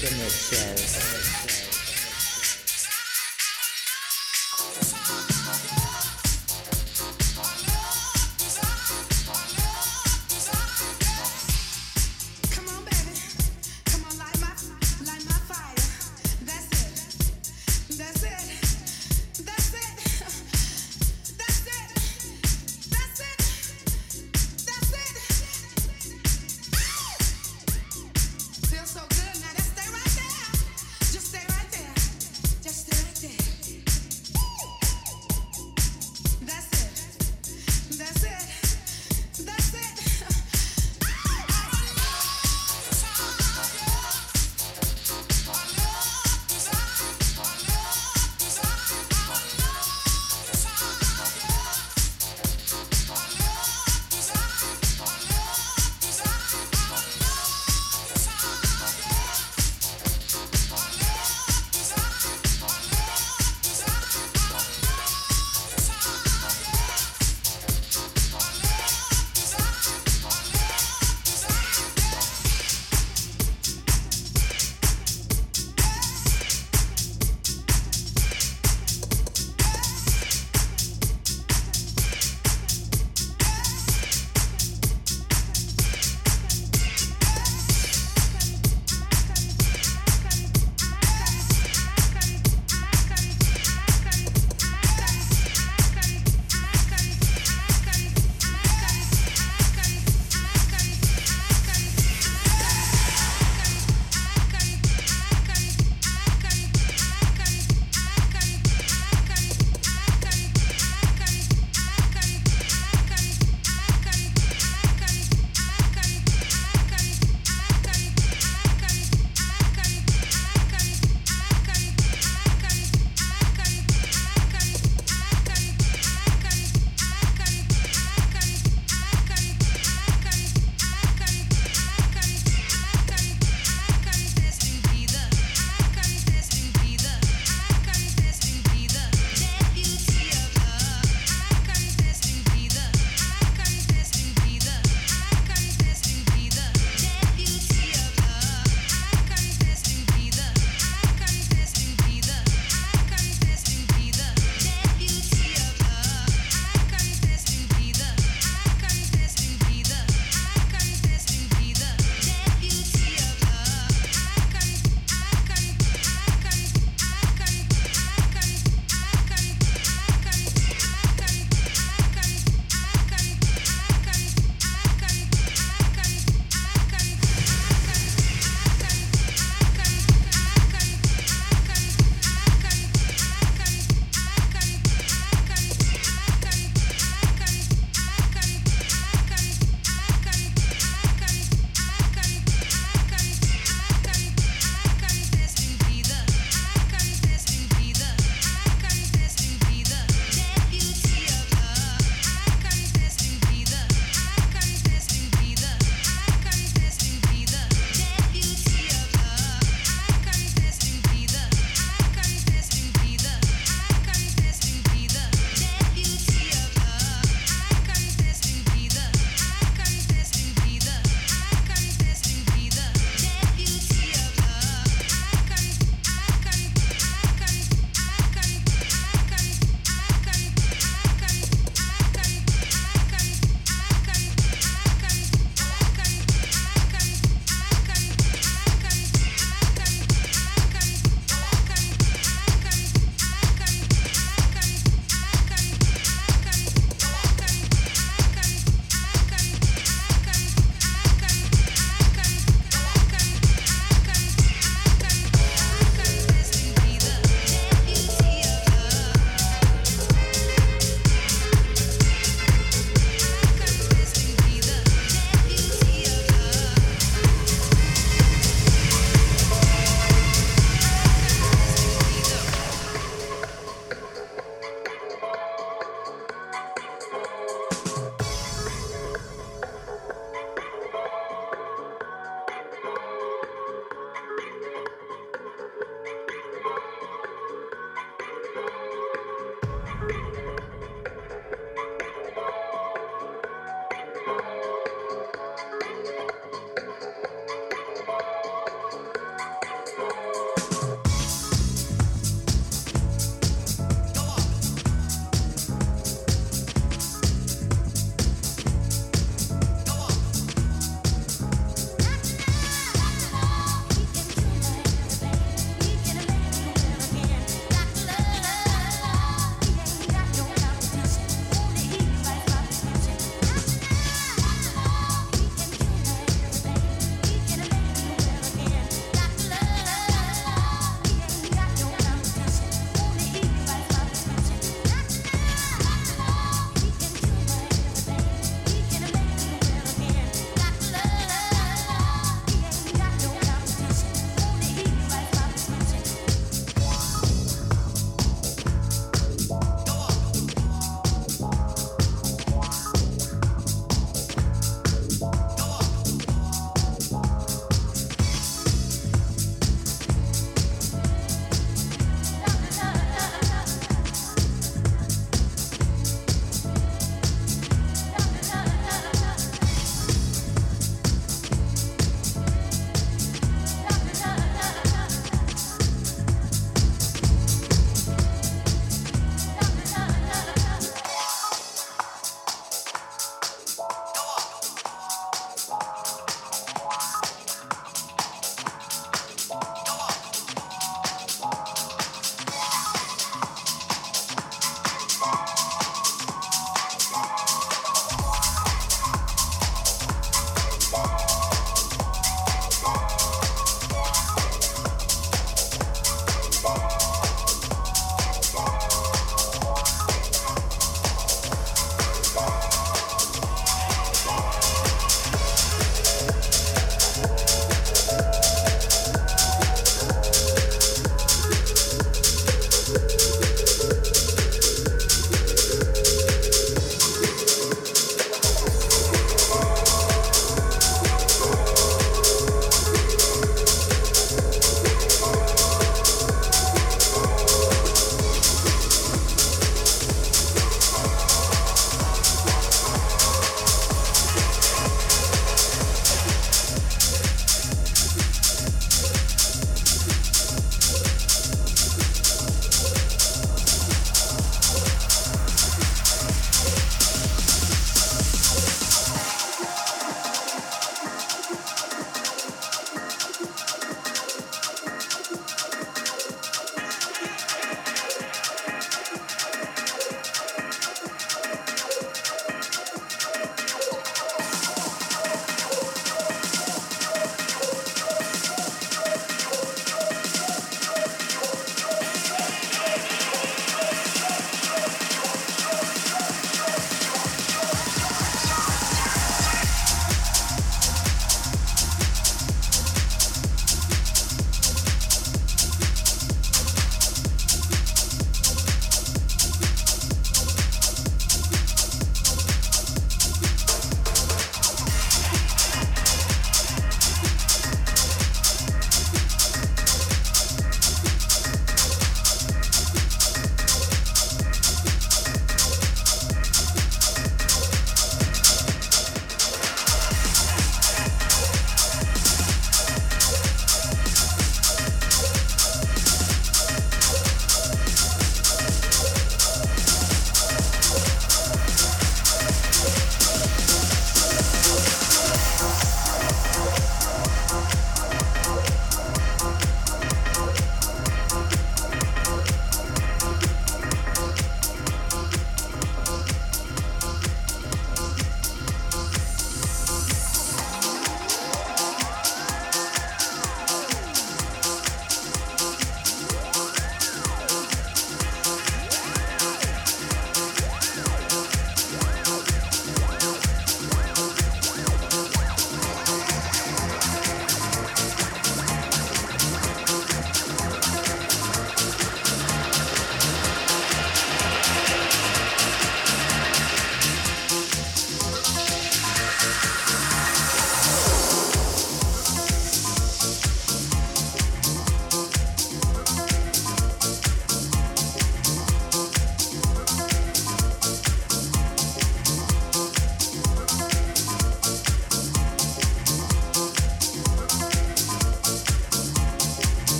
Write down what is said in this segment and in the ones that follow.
Shaker Mix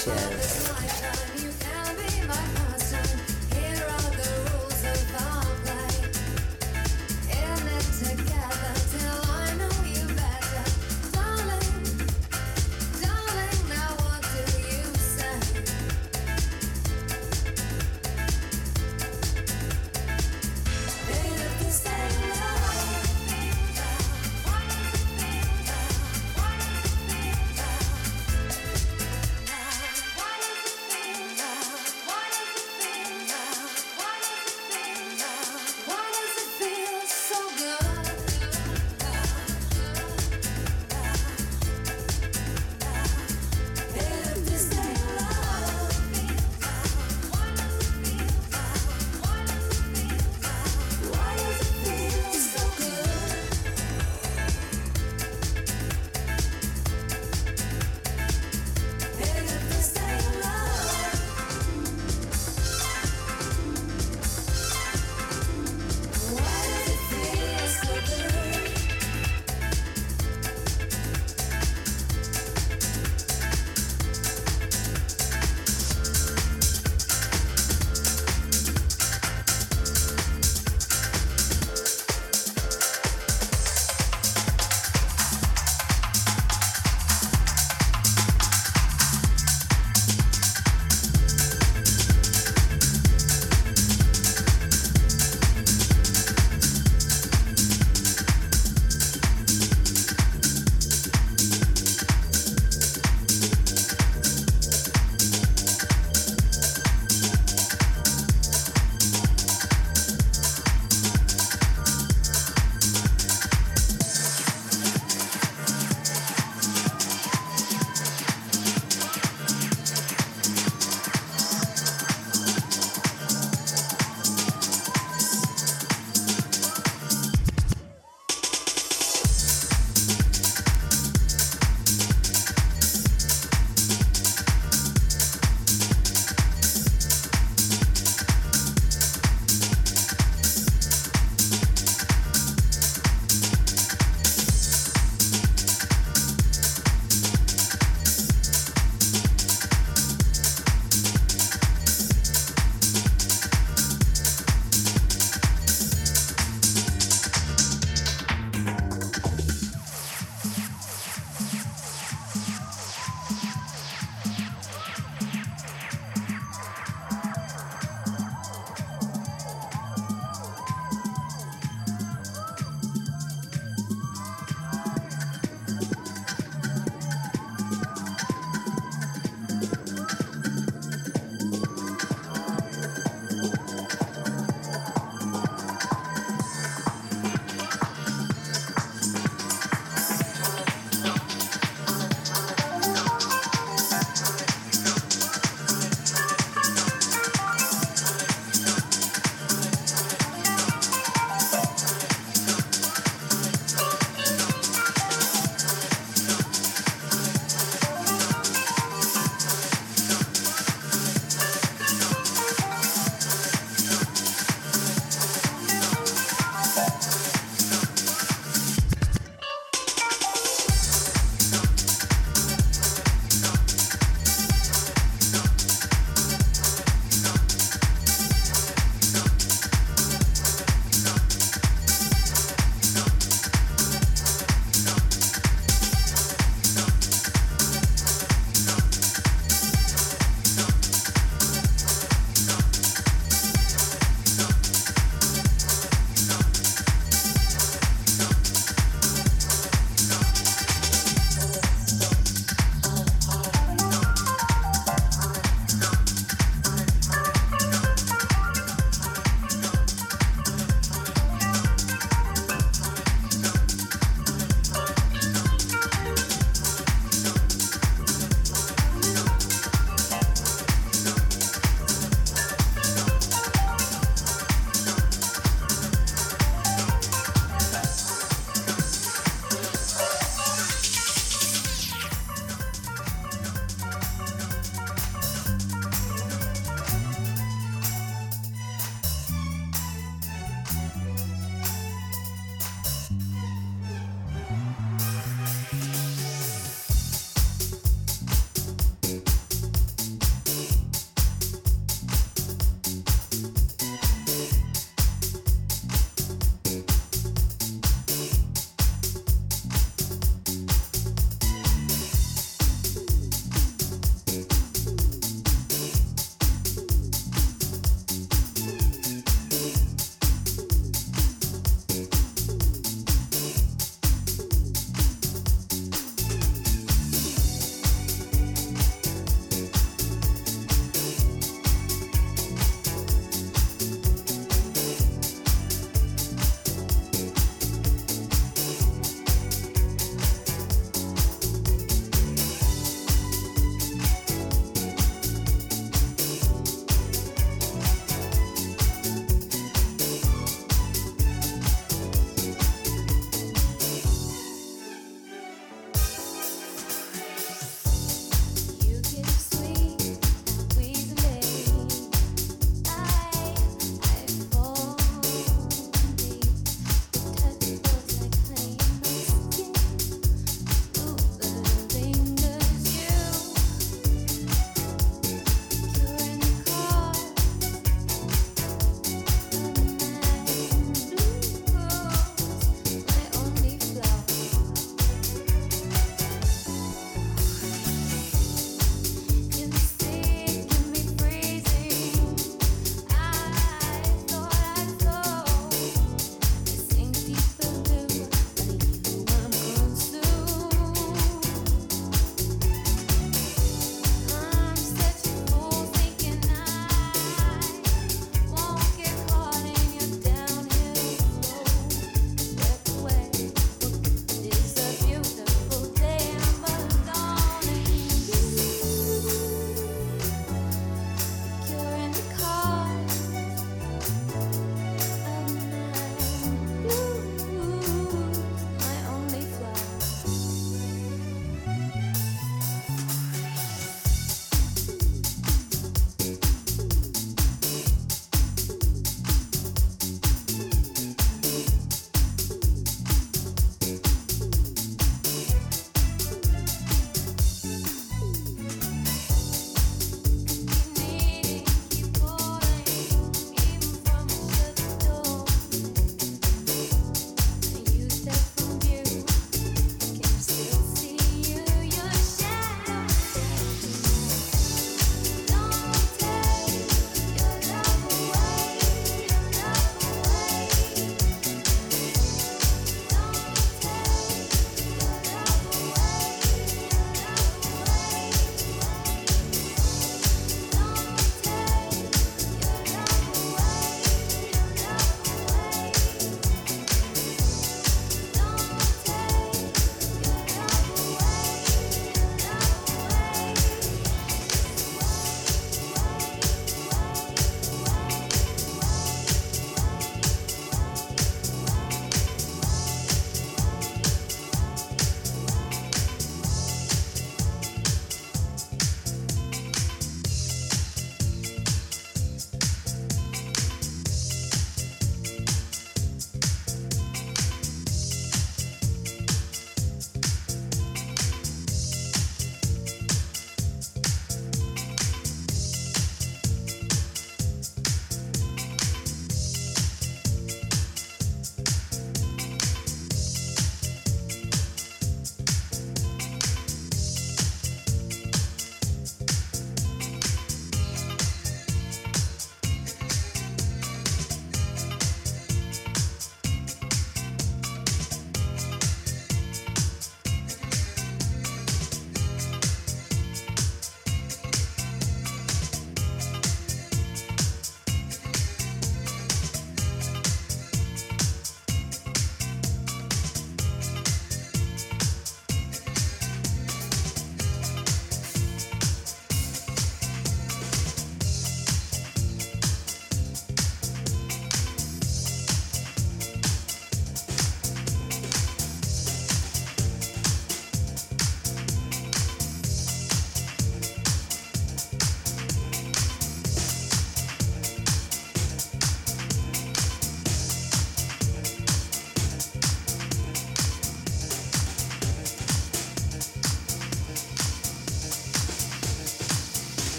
Shaker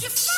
You